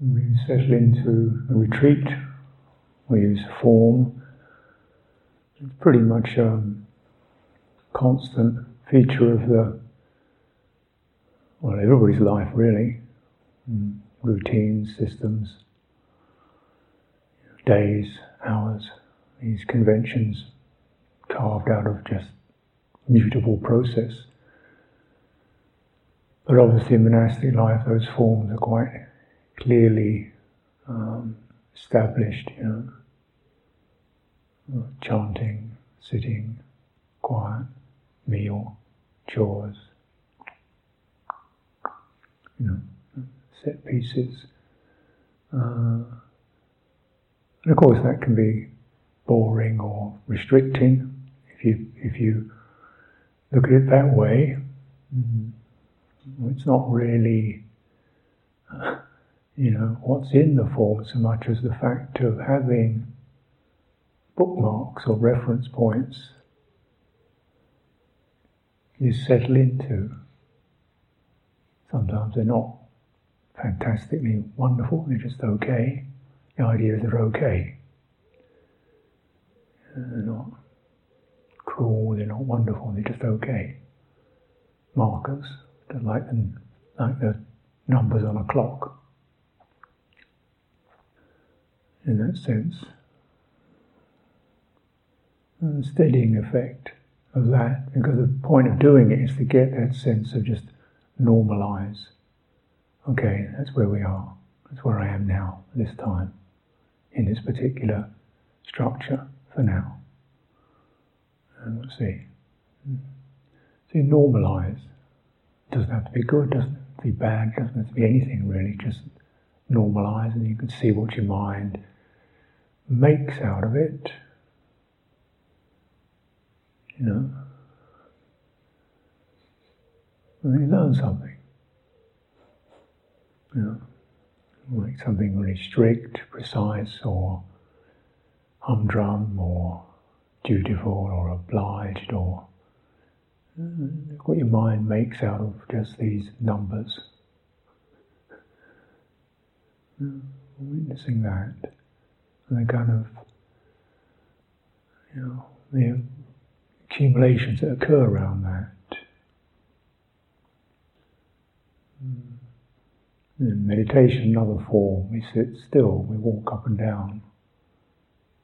We settle into a retreat. We use form. It's pretty much a constant feature of the well, everybody's life really. Mm. Routines, systems, days, hours, these conventions carved out of just mutable process. But obviously, in monastic life, those forms are quite clearly um, established, you know, chanting, sitting, quiet, meal, chores, you know, set pieces. Uh, and of course, that can be boring or restricting if you if you look at it that way. Mm, it's not really. you know, what's in the form so much as the fact of having bookmarks or reference points you settle into. Sometimes they're not fantastically wonderful, they're just okay. The idea is they're okay. They're not cruel, they're not wonderful, they're just okay. Markers, like the, like the numbers on a clock in that sense. And the steadying effect of that, because the point of doing it is to get that sense of just normalize. Okay, that's where we are. That's where I am now, this time, in this particular structure for now. And let's see. Hmm. So normalize. It doesn't have to be good, doesn't have to be bad, doesn't have to be anything really, just normalize and you can see what your mind makes out of it, you know, and you learn something. You know, like something really strict, precise, or humdrum, or dutiful, or obliged, or uh, what your mind makes out of just these numbers. witnessing that the kind of you know the accumulations that occur around that. Hmm. In meditation, another form, we sit still, we walk up and down,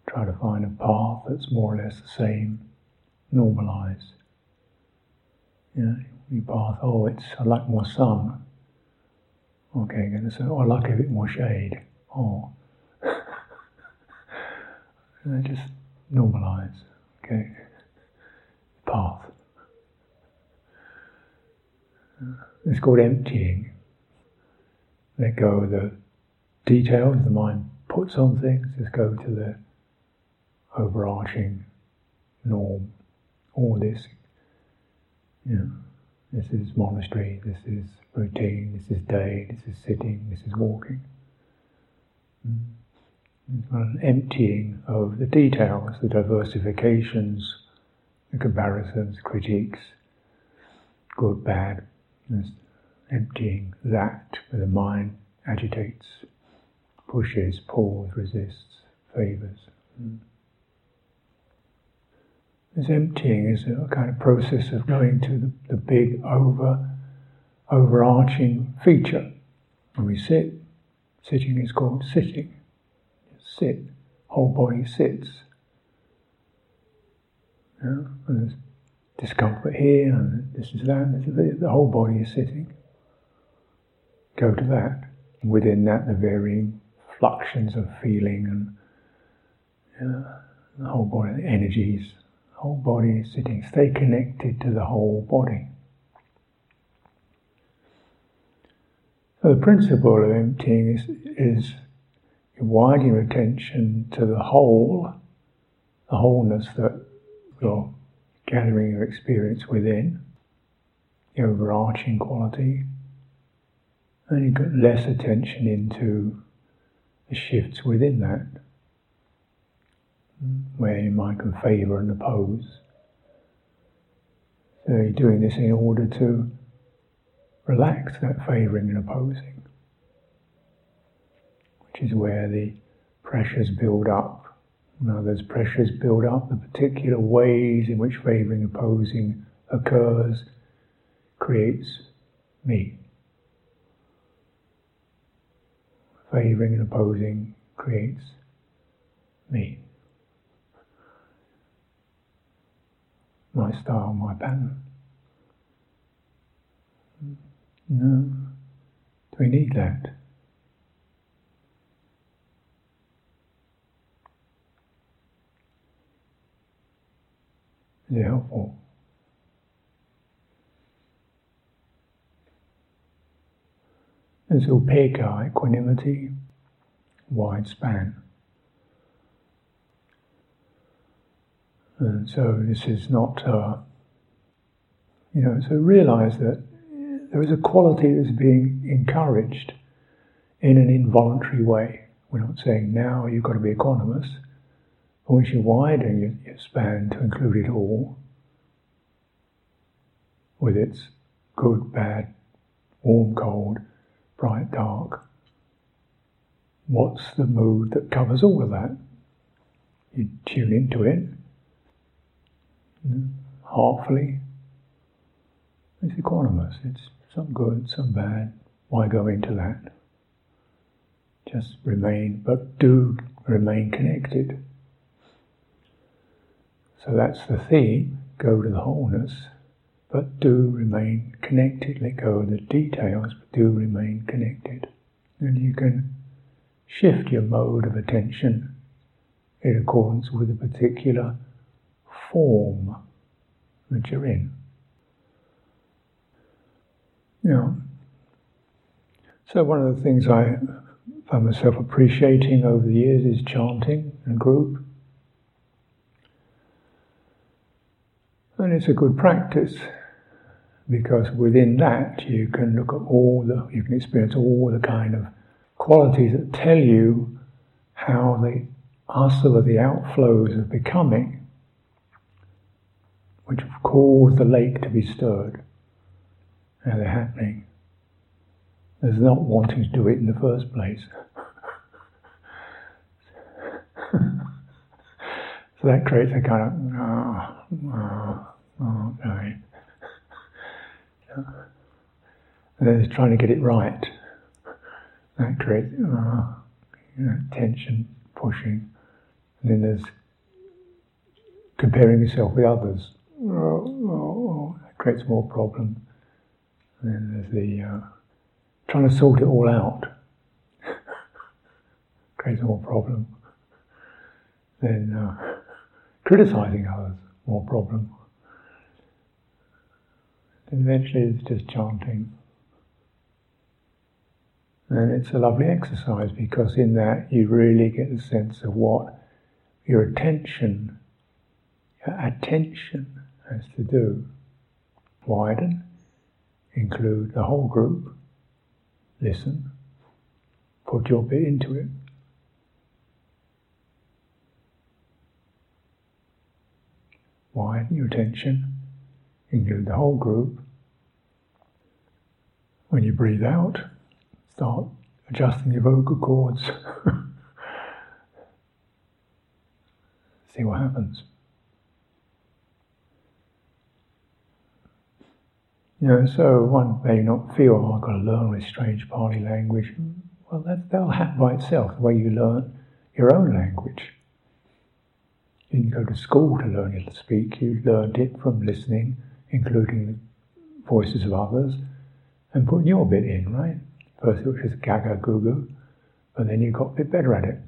try to find a path that's more or less the same, normalize. You know, you path, oh, it's I like more sun. Okay, going to say, oh, I like a bit more shade. Oh, and just normalize, okay? Path. It's called emptying. Let go of the details the mind puts on things, just go to the overarching norm. All this, you know, this is monastery, this is routine, this is day, this is sitting, this is walking. Mm an emptying of the details, the diversifications, the comparisons, critiques, good, bad, emptying that where the mind agitates, pushes, pulls, resists, favors. Mm. This emptying is a kind of process of going to the, the big over, overarching feature. When we sit, sitting is called sitting sit, whole body sits. and there's discomfort here, and this is that, this is the whole body is sitting. Go to that. And Within that, the varying fluctuations of feeling and know, the whole body, the energies, the whole body is sitting. Stay connected to the whole body. So the principle of emptying is, is you widen your attention to the whole, the wholeness that you're gathering your experience within, the overarching quality, and you get less attention into the shifts within that, where you might can favour and oppose. So you're doing this in order to relax that favouring and opposing. Which is where the pressures build up. Now, those pressures build up, the particular ways in which favoring opposing occurs creates me. Favoring and opposing creates me. My style, my pattern. No. Do we need that? It helpful? There's equanimity, wide span. And so this is not, uh, you know, so realize that there is a quality that's being encouraged in an involuntary way. We're not saying now you've got to be equanimous, once you widen your, your span to include it all, with its good, bad, warm, cold, bright, dark, what's the mood that covers all of that? You tune into it, mm, heartfully. It's equanimous. It's some good, some bad. Why go into that? Just remain, but do remain connected. So that's the theme go to the wholeness, but do remain connected. Let go of the details, but do remain connected. And you can shift your mode of attention in accordance with a particular form that you're in. Yeah. So one of the things I find myself appreciating over the years is chanting in a group. And it's a good practice because within that you can look at all the, you can experience all the kind of qualities that tell you how the of the outflows of becoming, which have caused the lake to be stirred how they're happening. There's not wanting to do it in the first place. So that creates a kind of, oh, oh okay. And then it's trying to get it right. That creates oh, you know, tension, pushing. And then there's comparing yourself with others. Oh, oh, oh. That creates more problems. And then there's the uh, trying to sort it all out, creates more problem. Then uh, criticizing others, more problem. And eventually it's just chanting. And it's a lovely exercise because in that you really get a sense of what your attention, your attention has to do. Widen include the whole group, listen, put your bit into it. Widen your attention, include the whole group. When you breathe out, start adjusting your vocal cords. See what happens. You know, so one may not feel, oh, I've got to learn this strange Pali language. Well, that, that'll happen by itself, the way you learn your own language. You didn't go to school to learn it to speak, you learned it from listening, including the voices of others, and putting your bit in, right? First it was just gaga goo but then you got a bit better at it.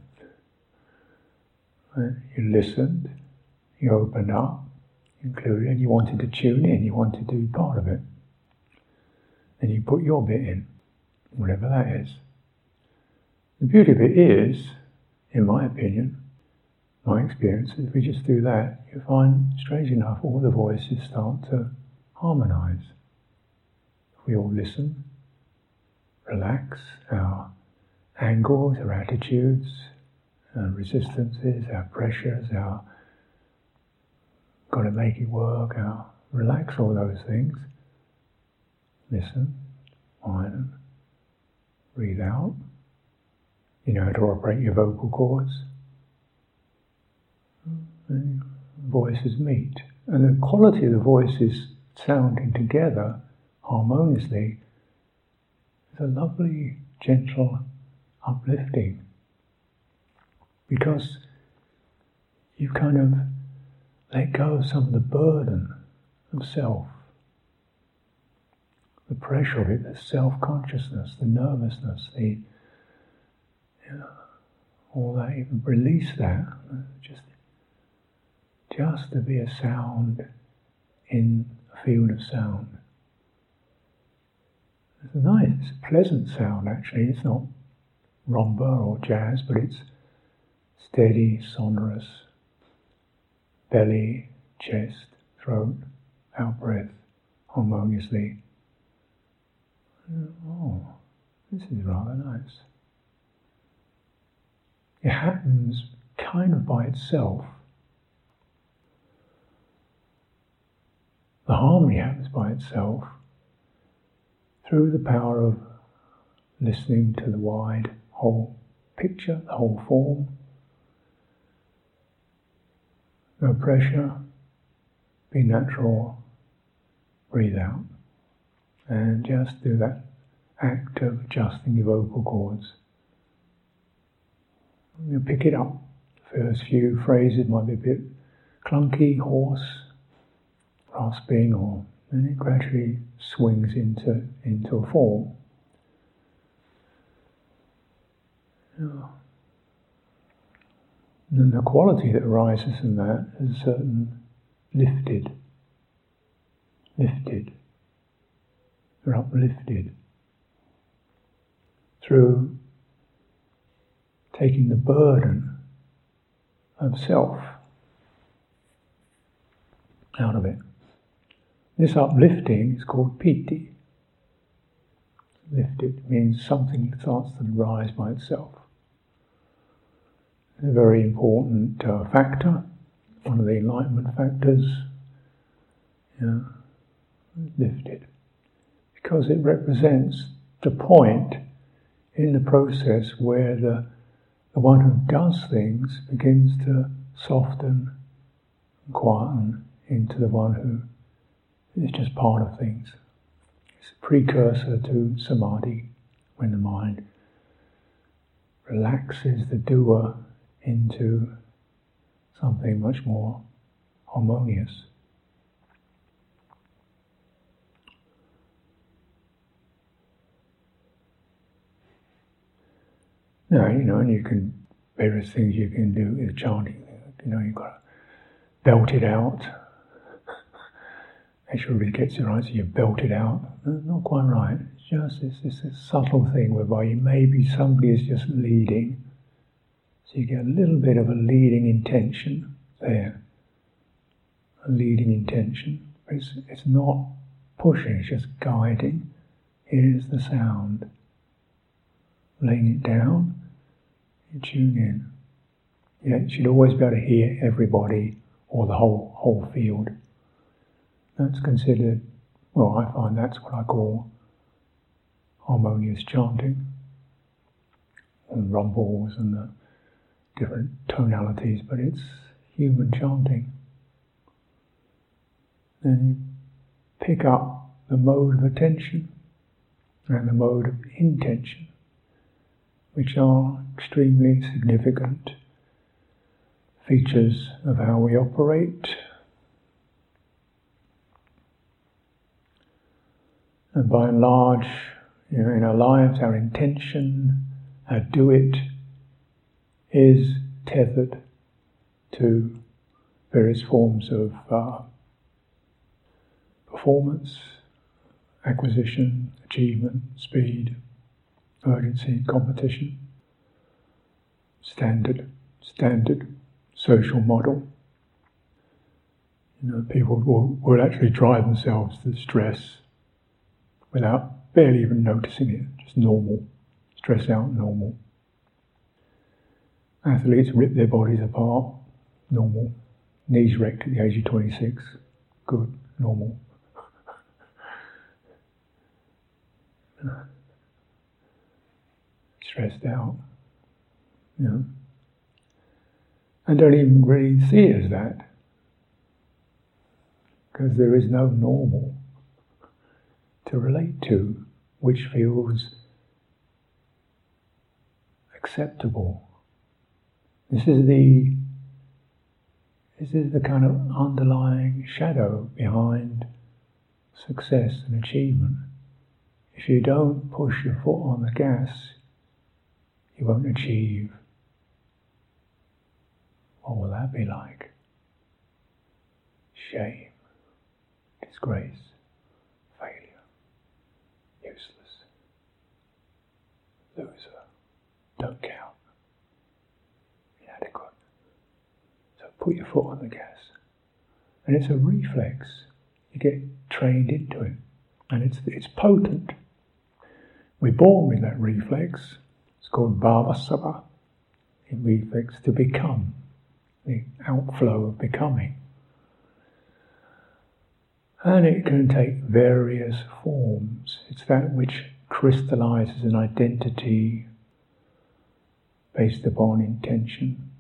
Right? You listened, you opened up, included, and you wanted to tune in, you wanted to be part of it and you put your bit in, whatever that is. The beauty of it is, in my opinion, my experience, if we just do that, you find, strange enough, all the voices start to harmonize. We all listen, relax our angles, our attitudes, our resistances, our pressures, our got to make it work, our relax all those things Listen, widen, breathe out, you know how to operate your vocal cords. Voices meet. And the quality of the voices sounding together harmoniously is a lovely, gentle, uplifting. Because you kind of let go of some of the burden of self, the pressure of it, the self consciousness, the nervousness, the you know, all that, even release that, just just to be a sound in a field of sound. It's a nice, it's a pleasant sound actually. It's not rumba or jazz, but it's steady, sonorous, belly, chest, throat, out breath harmoniously. Oh, this is rather nice. It happens kind of by itself. The harmony happens by itself through the power of listening to the wide whole picture, the whole form. No pressure, be natural, breathe out, and just do that act of adjusting your vocal cords. You pick it up. First few phrases might be a bit clunky, hoarse, rasping, or then it gradually swings into into a form. And the quality that arises from that is a certain lifted, lifted, or uplifted through taking the burden of self out of it. This uplifting is called piti. Lifted means something starts to rise by itself. It's a very important uh, factor, one of the enlightenment factors. Yeah, lifted. Because it represents the point in the process where the the one who does things begins to soften and quieten into the one who is just part of things. It's a precursor to samadhi, when the mind relaxes the doer into something much more harmonious. No, you know, and you can various things you can do with chanting. You know, you've got to belt it out. Make sure it gets it right, so you belt it out. Uh, not quite right. It's just it's, it's a subtle thing whereby you maybe somebody is just leading, so you get a little bit of a leading intention there. A leading intention. It's it's not pushing. It's just guiding. Here's the sound. Laying it down you tune in. Yeah, you should always be able to hear everybody or the whole whole field. That's considered, well, I find that's what I call harmonious chanting. And rumbles and the different tonalities, but it's human chanting. Then you pick up the mode of attention and the mode of intention which are extremely significant features of how we operate. And by and large, you know, in our lives, our intention, our do it, is tethered to various forms of uh, performance, acquisition, achievement, speed, urgency, competition, standard, standard social model. You know, people will, will actually drive themselves to stress without barely even noticing it, just normal, stress out, normal. Athletes rip their bodies apart, normal. Knees wrecked at the age of 26, good, normal. stressed out, You know? And don't even really see it as that. Because there is no normal to relate to which feels acceptable. This is the this is the kind of underlying shadow behind success and achievement. If you don't push your foot on the gas, you won't achieve. What will that be like? Shame, disgrace, loser, don't count, inadequate. So put your foot on the gas. And it's a reflex. You get trained into it. And it's, it's potent. We're born with that reflex. It's called bhavasava. It reflex to become, the outflow of becoming. And it can take various forms. It's that which crystallizes an identity based upon intention.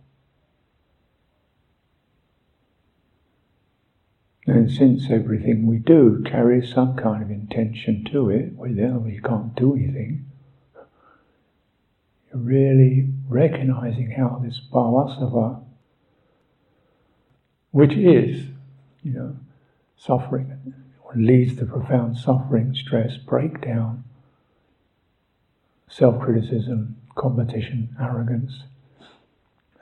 And since everything we do carries some kind of intention to it, without you can't do anything, you're really recognizing how this bhavasava, which is, you know, suffering, leads to profound suffering, stress, breakdown, self criticism, competition, arrogance,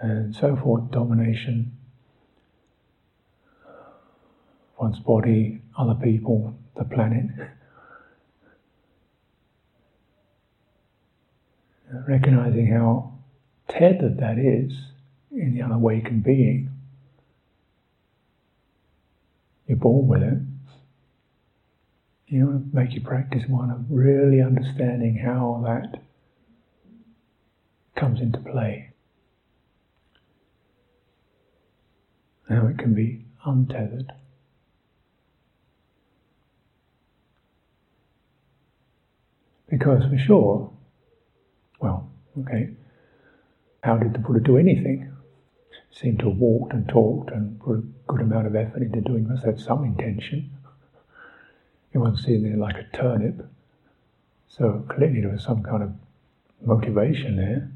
and so forth, domination, one's body, other people, the planet. Recognizing how tethered that is in the unawakened being. You're born with it. You make your practice one of really understanding how that comes into play. How it can be untethered. Because for sure, well, okay, how did the Buddha do anything? Seemed to have walked and talked and put a good amount of effort into doing this, have some intention. He wasn't sitting there like a turnip. So clearly there was some kind of motivation there.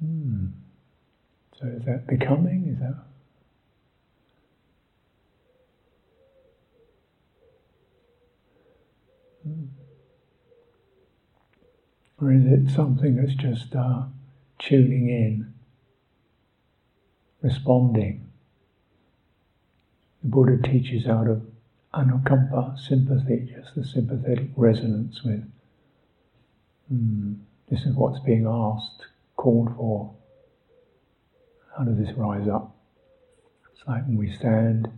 Hmm. So is that becoming? Is that hmm. Or is it something that's just uh, tuning in, responding? The Buddha teaches out of anukampa, sympathy, just the sympathetic resonance with, hmm, this is what's being asked, called for. How does this rise up? It's like when we stand,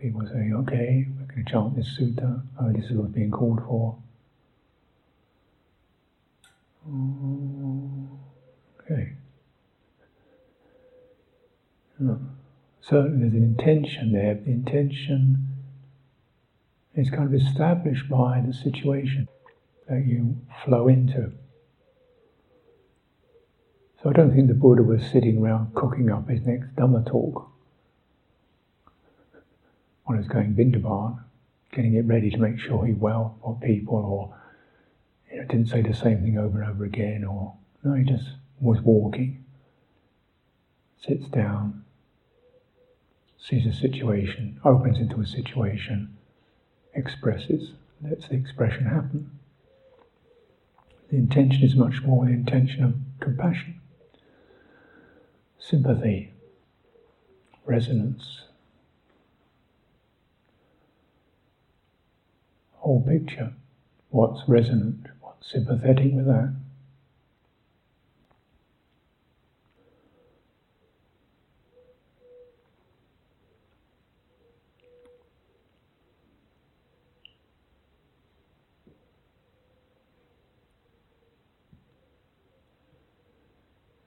people say, okay, we're going to chant this sutta, oh, this is what's being called for. Okay. So there's an intention there. The intention is kind of established by the situation that you flow into. So I don't think the Buddha was sitting around cooking up his next Dhamma talk when he was going Vindabhan, getting it ready to make sure he well for people or you know, didn't say the same thing over and over again, or no, he just was walking, sits down, sees a situation, opens into a situation, expresses, lets the expression happen. The intention is much more the intention of compassion, sympathy, resonance, whole picture, what's resonant, What's sympathetic with that.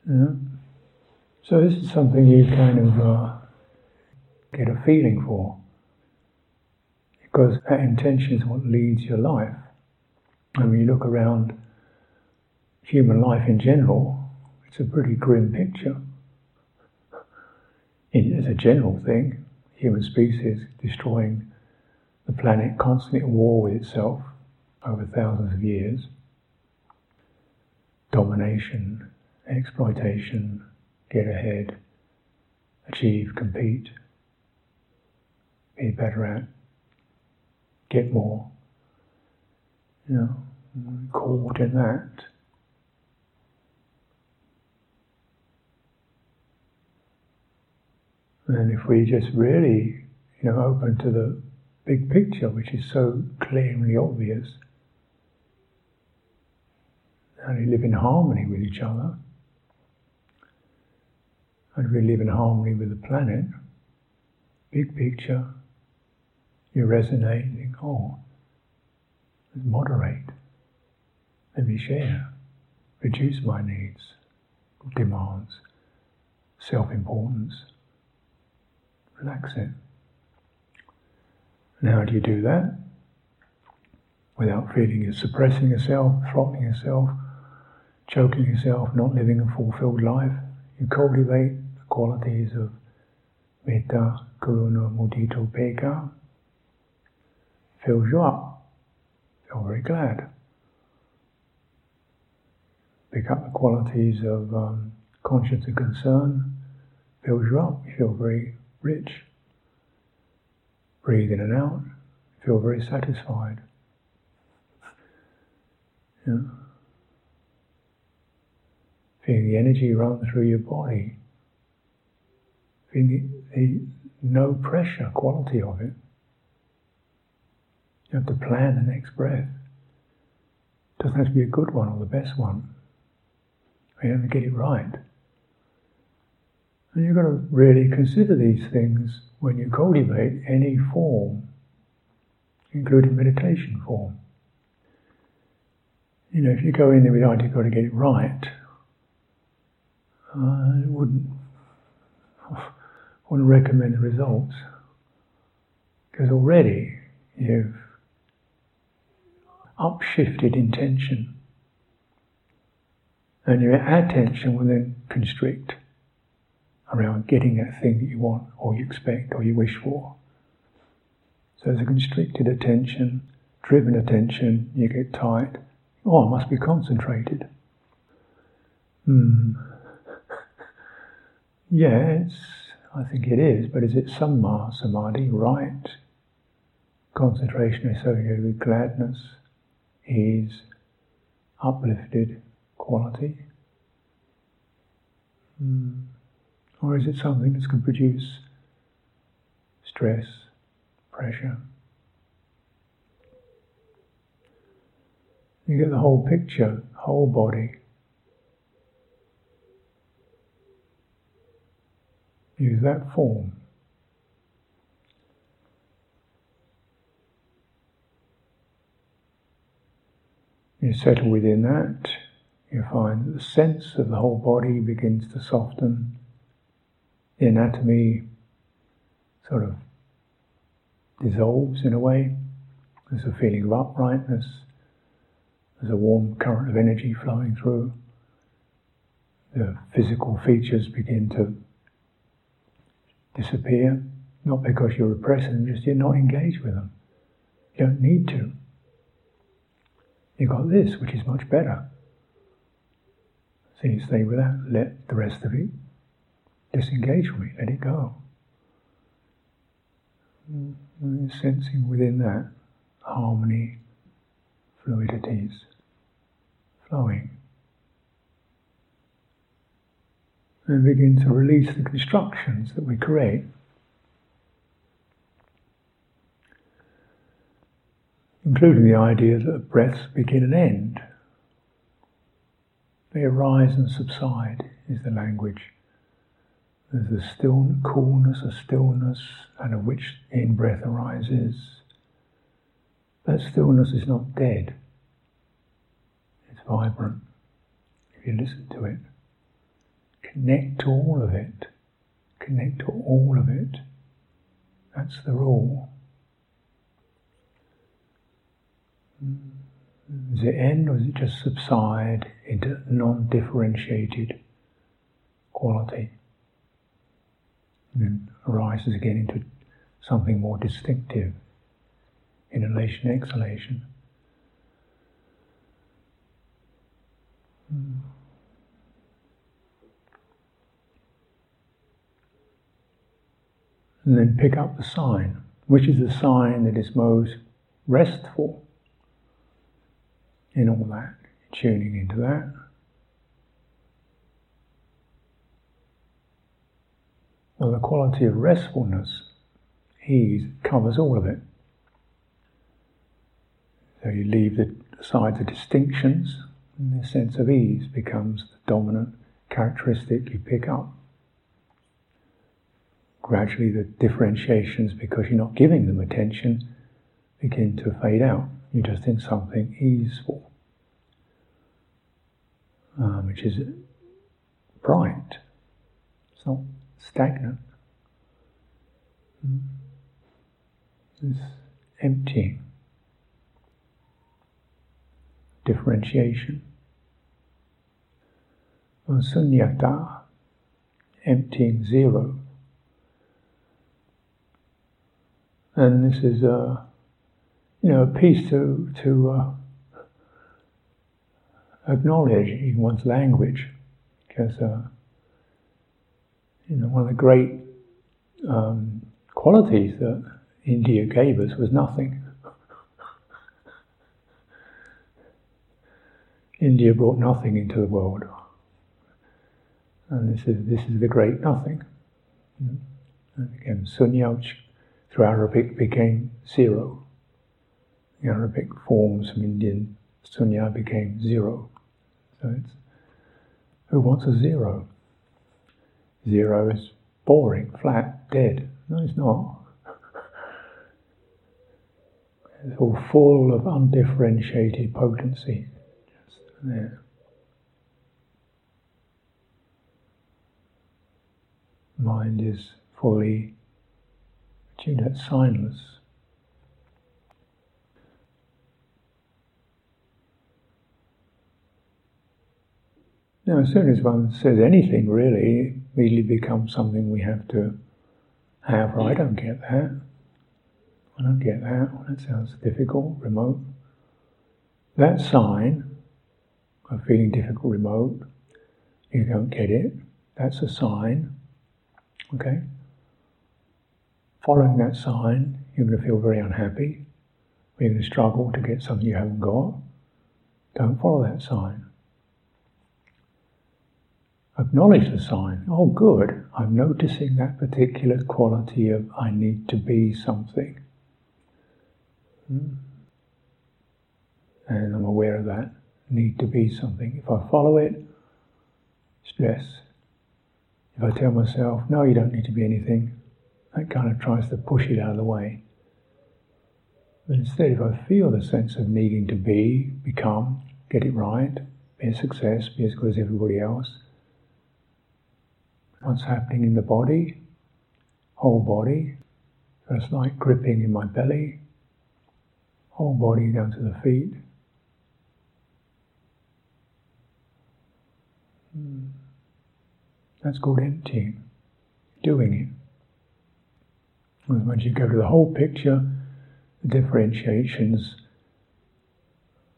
Yeah. So this is something you kind of uh, get a feeling for, because that intention is what leads your life. And when you look around human life in general, it's a pretty grim picture. as a general thing, human species destroying the planet, constantly at war with itself over thousands of years. Domination, exploitation, get ahead, achieve, compete, be better at, get more. You know, caught in that. And if we just really, you know, open to the big picture, which is so clearly obvious, and we live in harmony with each other, and we live in harmony with the planet, big picture, you resonate, you think, oh, moderate, let me share, reduce my needs, demands, self-importance, relax it. And how do you do that? Without feeling you're suppressing yourself, throttling yourself, choking yourself, not living a fulfilled life. You cultivate qualities of metta, karuna, mudita, upekkha. Fills you up. Feel very glad. Pick up the qualities of um, conscience and concern. Fills you up. You feel very rich. Breathe in and out. Feel very satisfied. Yeah. Feeling the energy run through your body. Feeling the, no pressure quality of it. You have to plan the next breath. It doesn't have to be a good one or the best one. You have to get it right. And you've got to really consider these things when you cultivate any form, including meditation form. You know, if you go in there with the idea you've got to get it right, uh, I wouldn't, wouldn't recommend the results. Because already you've upshifted intention. And your attention will then constrict around getting that thing that you want or you expect or you wish for. So there's a constricted attention, driven attention, you get tight. Oh, I must be concentrated. Hmm. yeah, it's, I think it is, but is it samma samadhi, right? Concentration associated with gladness, ease, uplifted quality. Hmm. Or is it something that can produce stress, pressure? You get the whole picture, whole body. Use that form. You settle within that, you find that the sense of the whole body begins to soften the anatomy sort of dissolves in a way. There's a feeling of uprightness. There's a warm current of energy flowing through. The physical features begin to disappear, not because you're repressing them, just you're not engaged with them. You don't need to. You've got this, which is much better. So you stay with that, let the rest of it disengage from it, let it go. And sensing within that harmony, fluidities, flowing. And begin to release the constructions that we create. Including the idea that breaths begin and end. They arise and subside, is the language there's a still coolness, a stillness, out of which in breath arises. That stillness is not dead. It's vibrant. If you listen to it, connect to all of it. Connect to all of it. That's the rule. it end or does it just subside into non differentiated quality? And then arises again into something more distinctive, inhalation, exhalation. Hmm. And then pick up the sign. Which is the sign that is most restful in all that? Tuning into that. Well, the quality of restfulness, ease, covers all of it. So you leave aside the distinctions, and the sense of ease becomes the dominant characteristic you pick up. Gradually, the differentiations, because you're not giving them attention, begin to fade out. You're just in something easeful, um, which is bright. It's not stagnant. Hmm. It's emptying. Differentiation. sunyata, emptying zero. And this is a, you know, a piece to, to uh, acknowledge in one's language, because uh, you know, one of the great um, qualities that India gave us was nothing. India brought nothing into the world, and this is this is the great nothing. And again, sunyauch through Arabic became zero. The Arabic forms from Indian sunya became zero. So it's who wants a zero? Zero is boring, flat, dead. No, it's not. It's all full of undifferentiated potency. Just there. Mind is fully attuned, that's signless. Now, as soon as one says anything, really, it immediately becomes something we have to have. Well, I don't get that. I don't get that. Well, that sounds difficult, remote. That sign of feeling difficult, remote, you don't get it. That's a sign. Okay? Following that sign, you're going to feel very unhappy. You're going to struggle to get something you haven't got. Don't follow that sign. Acknowledge the sign. Oh, good. I'm noticing that particular quality of I need to be something. Hmm. And I'm aware of that. Need to be something. If I follow it, stress. If I tell myself, no, you don't need to be anything, that kind of tries to push it out of the way. But instead, if I feel the sense of needing to be, become, get it right, be a success, be as good as everybody else, what's happening in the body, whole body. So like gripping in my belly, whole body down to the feet. Hmm. That's called emptying, doing it. Once you go to the whole picture, the differentiations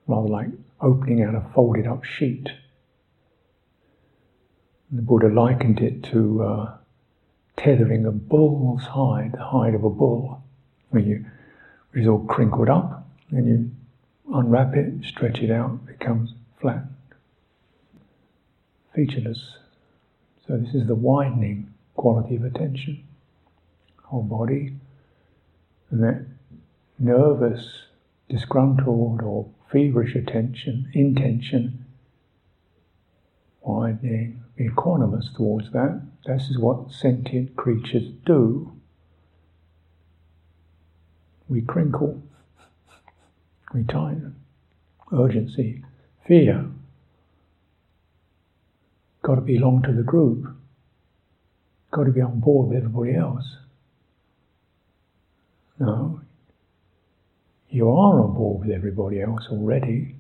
rather like opening out a folded up sheet. The Buddha likened it to uh, tethering a bull's hide, the hide of a bull, when you it's all crinkled up, and you unwrap it, stretch it out, it becomes flat, featureless. So this is the widening quality of attention, whole body, and that nervous, disgruntled, or feverish attention, intention, widening, be equanimous towards that. This is what sentient creatures do. We crinkle, we tighten, urgency, fear. Got to belong to the group. Got to be on board with everybody else. No, you are on board with everybody else already.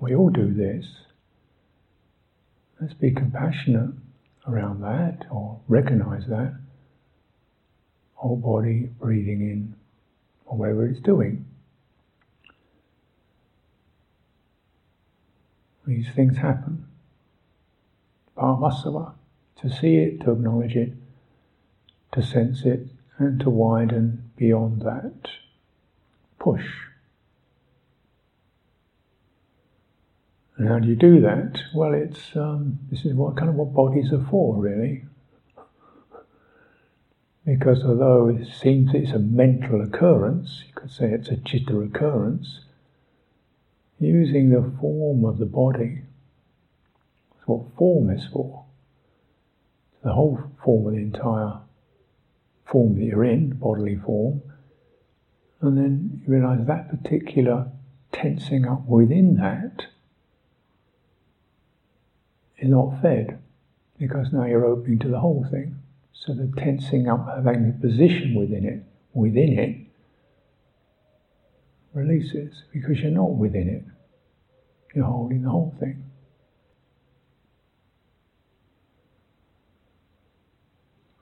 We all do this. Let's be compassionate around that or recognize that. Whole body breathing in or whatever it's doing. These things happen. Bhavasava, to see it, to acknowledge it, to sense it, and to widen beyond that. Push. And how do you do that? Well, it's um, this is what kind of what bodies are for, really. Because although it seems it's a mental occurrence, you could say it's a chitta occurrence, using the form of the body. That's what form is for. The whole form of the entire form that you're in, bodily form, and then you realize that particular tensing up within that is not fed because now you're opening to the whole thing. So the tensing up, having a position within it, within it, releases because you're not within it. You're holding the whole thing.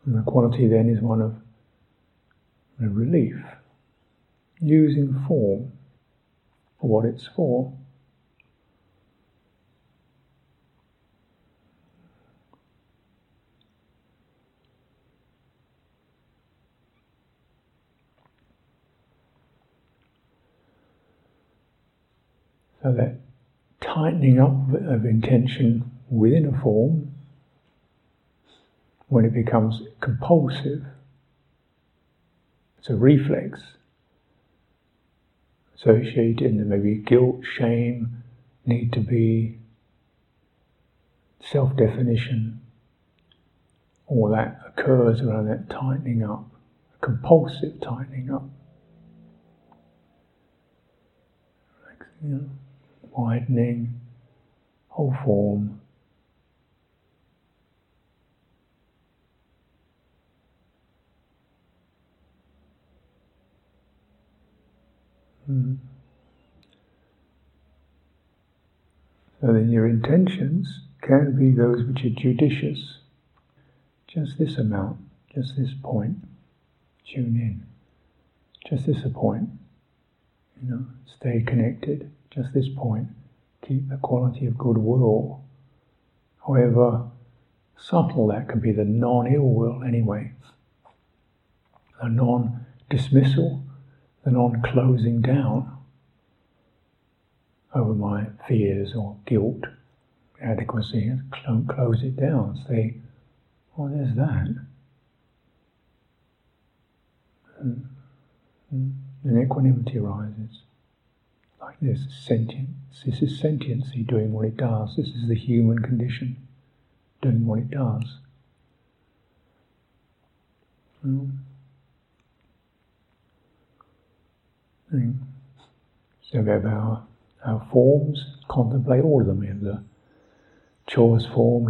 And the quality then is one of relief, using form for what it's for. So that tightening up of intention within a form, when it becomes compulsive, it's a reflex associated, and maybe guilt, shame, need to be self definition. All that occurs around that tightening up, compulsive tightening up. Know widening, whole form. Hmm. So then your intentions can be those which are judicious. Just this amount, just this point, tune in. Just this point, you know, stay connected just this point, keep the quality of goodwill. However subtle that can be, the non ill will anyway, the non dismissal, the non closing down over my fears or guilt, adequacy, close it down. Say, oh, there's that. And, and equanimity arises like this sentience. This is sentiency doing what it does. This is the human condition doing what it does. Mm. So we have our, our forms, contemplate all of them. in the chores form,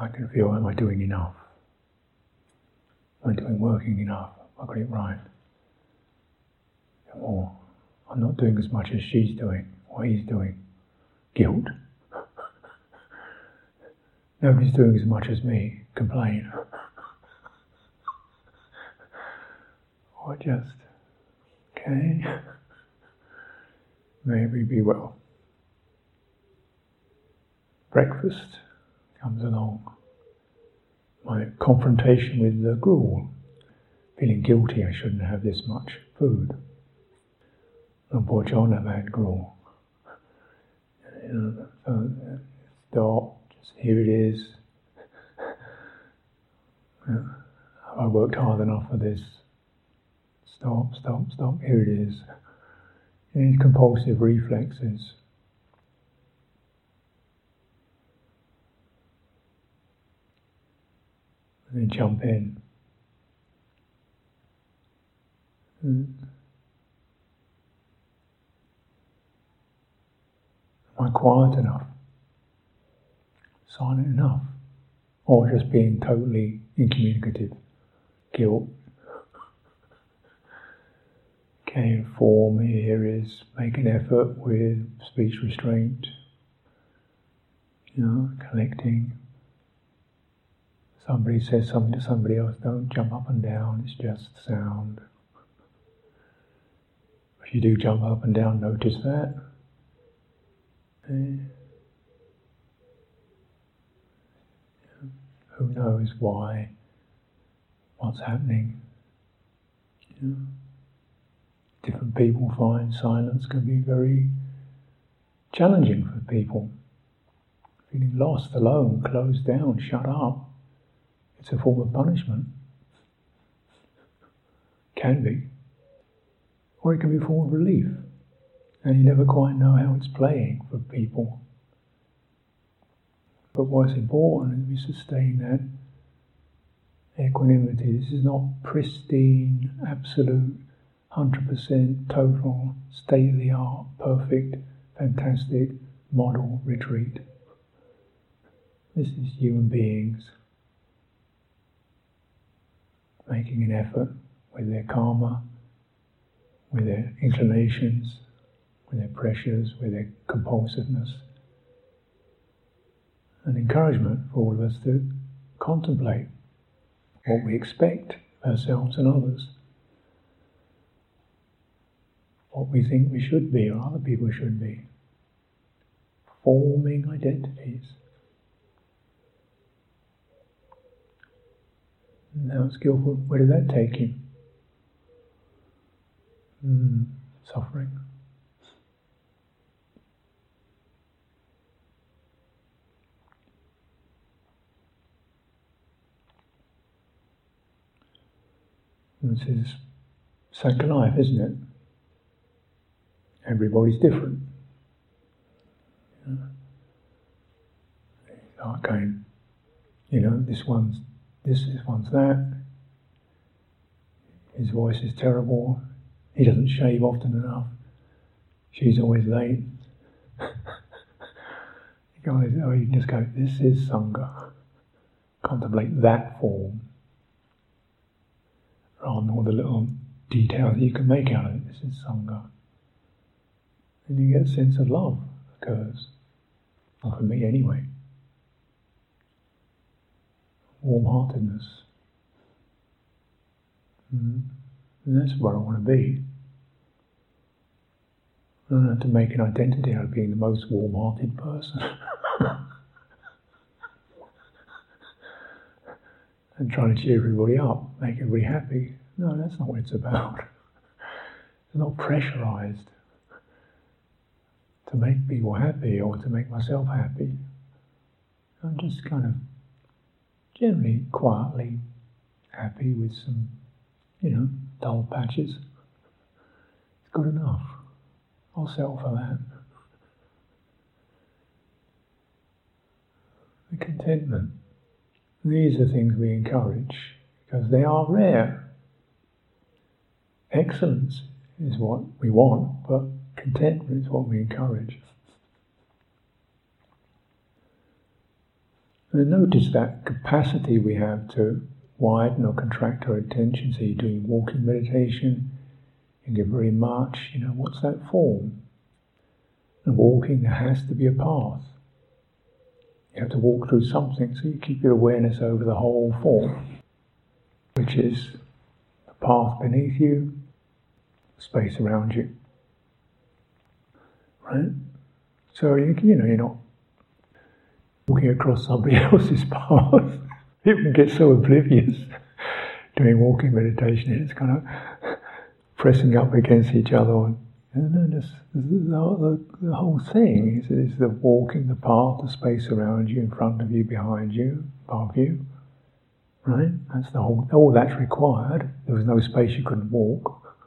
I can feel, am I doing enough? Am I doing working enough? Have I got it right? Or I'm not doing as much as she's doing or he's doing. Guilt. Nobody's doing as much as me. Complain. or just, Okay. May we be well. Breakfast comes along. My confrontation with the gruel. Feeling guilty, I shouldn't have this much food. And poor John have had gruel. You know, stop, just here it is. Have I worked hard enough for this? Stop, stop, stop, here it is. These compulsive reflexes. And then jump in. Mm. Am I quiet enough? Silent enough? Or just being totally incommunicative? Guilt? Okay, form here is make an effort with speech restraint, you know, collecting. Somebody says something to somebody else, don't jump up and down, it's just sound. If you do jump up and down, notice that. Okay. Who knows why, what's happening. You different people find silence can be very challenging for people. Feeling lost, alone, closed down, shut up. It's a form of punishment. Can be. Or it can be a form of relief. And you never quite know how it's playing for people. But what's important is we sustain that equanimity. This is not pristine, absolute 100% total, state of the art, perfect, fantastic model retreat. This is human beings making an effort with their karma, with their inclinations, with their pressures, with their compulsiveness. An encouragement for all of us to contemplate what we expect ourselves and others what we think we should be or other people should be. Forming identities. Now skillful, where does that take you? Mm, suffering. This is second life, isn't it? Everybody's different. You going, you know, this one's this, this one's that. His voice is terrible. He doesn't shave often enough. She's always late. you, oh, you can just go, this is Sangha. Contemplate that form rather than all the little details that you can make out of it. This is Sangha and you get a sense of love occurs. Not for me anyway. Warm-heartedness. Mm-hmm. And that's where I want to be. I don't have to make an identity out of being the most warm-hearted person. and trying to cheer everybody up, make everybody happy. No, that's not what it's about. It's not pressurized to make people happy or to make myself happy. I'm just kind of generally quietly happy with some, you know, dull patches. It's good enough. I'll settle for that. The contentment. These are things we encourage because they are rare. Excellence is what we want, but Contentment is what we encourage. And notice that capacity we have to widen or contract our attention. So you're doing walking meditation, and you get very much, you know, what's that form? And walking, there has to be a path. You have to walk through something, so you keep your awareness over the whole form, which is the path beneath you, space around you right? So you, you know you're not walking across somebody else's path. People get so oblivious doing walking meditation. It's kind of pressing up against each other. And then this, the, the, the, whole thing is, is the walking the path, the space around you, in front of you, behind you, above you. Right? That's the whole. All that's required. There was no space you couldn't walk,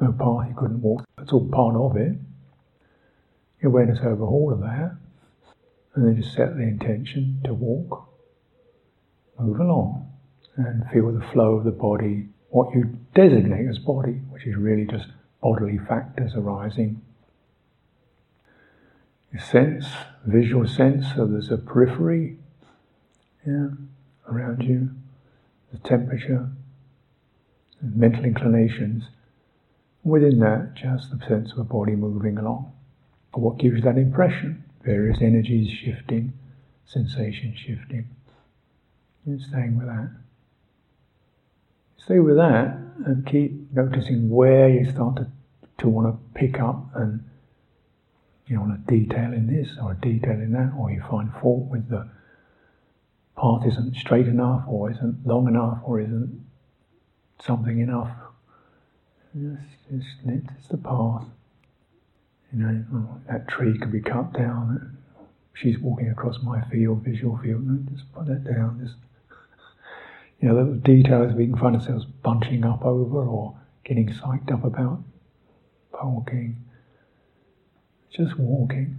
no path you couldn't walk. That's all part of it awareness over all of that, and then just set the intention to walk, move along, and feel the flow of the body, what you designate as body, which is really just bodily factors arising. You sense, visual sense so there's a periphery yeah, around you, the temperature, mental inclinations. Within that, just the sense of a body moving along. What gives that impression? Various energies shifting, sensations shifting. And staying with that. Stay with that and keep noticing where you start to, to want to pick up and you want a detail in this or a detail in that, or you find fault with the path isn't straight enough, or isn't long enough, or isn't something enough. It's, it's, it's the path. You know, oh, that tree could be cut down. She's walking across my field, visual field. No, just put that down. Just you know, little details we can find ourselves bunching up over or getting psyched up about. Walking, just walking.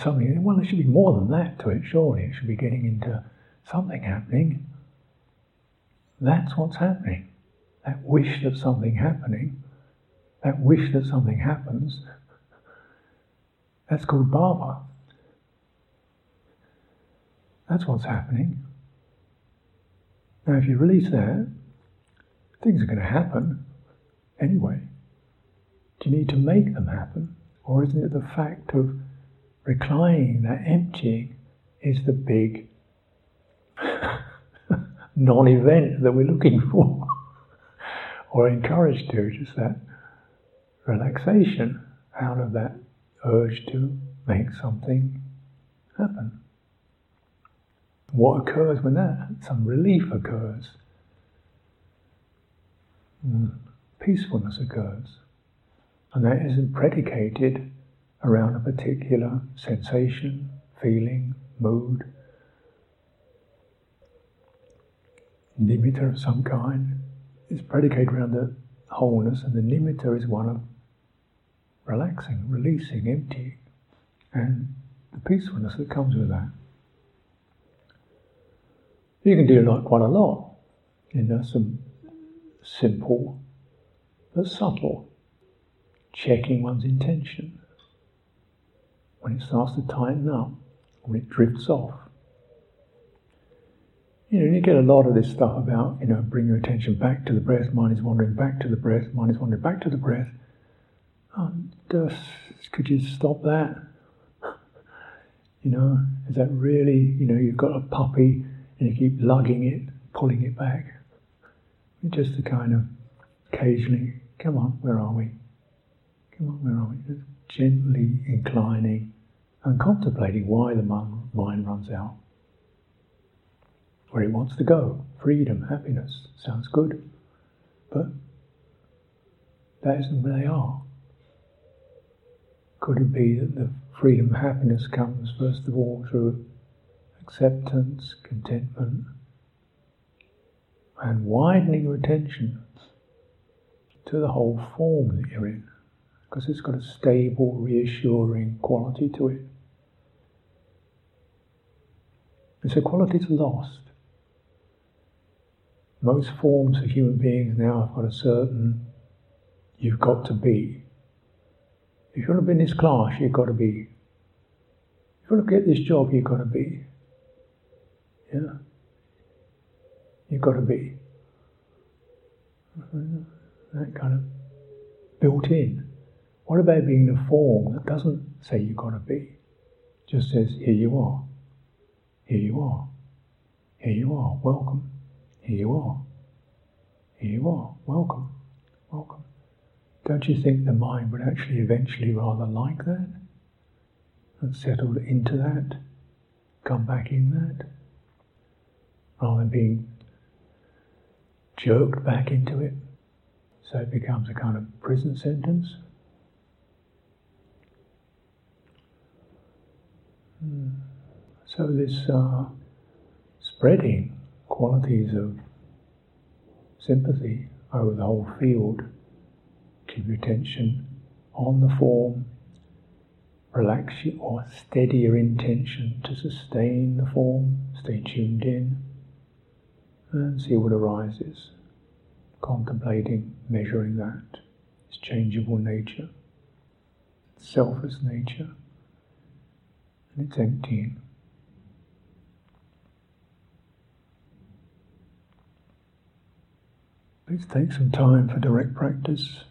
Something. Well, there should be more than that to it. Surely it should be getting into something happening. That's what's happening. That wish of something happening, that wish that something happens, that's called bhava. That's what's happening. Now, if you release that, things are going to happen anyway. Do you need to make them happen? Or isn't it the fact of reclining, that emptying, is the big non event that we're looking for? or encouraged to, just that relaxation out of that urge to make something happen. What occurs when that? Some relief occurs. Mm. Peacefulness occurs. And that isn't predicated around a particular sensation, feeling, mood, nimitta of some kind. It's predicated around the wholeness, and the nimitta is one of relaxing, releasing, emptying, and the peacefulness that comes with that. You can do like quite a lot you know, some simple but subtle checking one's intention. When it starts to tighten up, when it drifts off. You know, you get a lot of this stuff about, you know, bring your attention back to the breath, mind is wandering back to the breath, mind is wandering back to the breath. Oh, just, could you stop that? You know, is that really, you know, you've got a puppy and you keep lugging it, pulling it back. Just to kind of occasionally, come on, where are we? Come on, where are we? Just gently inclining and contemplating why the mind runs out. Where it wants to go. Freedom, happiness, sounds good. But that isn't where they are. Could it be that the freedom, happiness comes first of all through acceptance, contentment, and widening your attention to the whole form that you're in, because it's got a stable, reassuring quality to it. It's a quality that's lost. Most forms of human beings now have got a certain you've got to be. If you want to be in this class, you've got to be. If you want to get this job, you've got to be. Yeah. You've got to be. That kind of built in. What about being a form that doesn't say you've got to be? Just says, here you are. Here you are. Here you are. Welcome. Here you are. Here you are. Welcome. Welcome. Don't you think the mind would actually eventually rather like that? And settle into that? Come back in that? rather than being jerked back into it. So it becomes a kind of prison sentence. Hmm. So this uh, spreading qualities of sympathy over the whole field, keep your attention on the form, relax your, or steady your intention to sustain the form, stay tuned in and see what arises. Contemplating, measuring that, its changeable nature, its selfless nature, and its emptying. Please take some time for direct practice.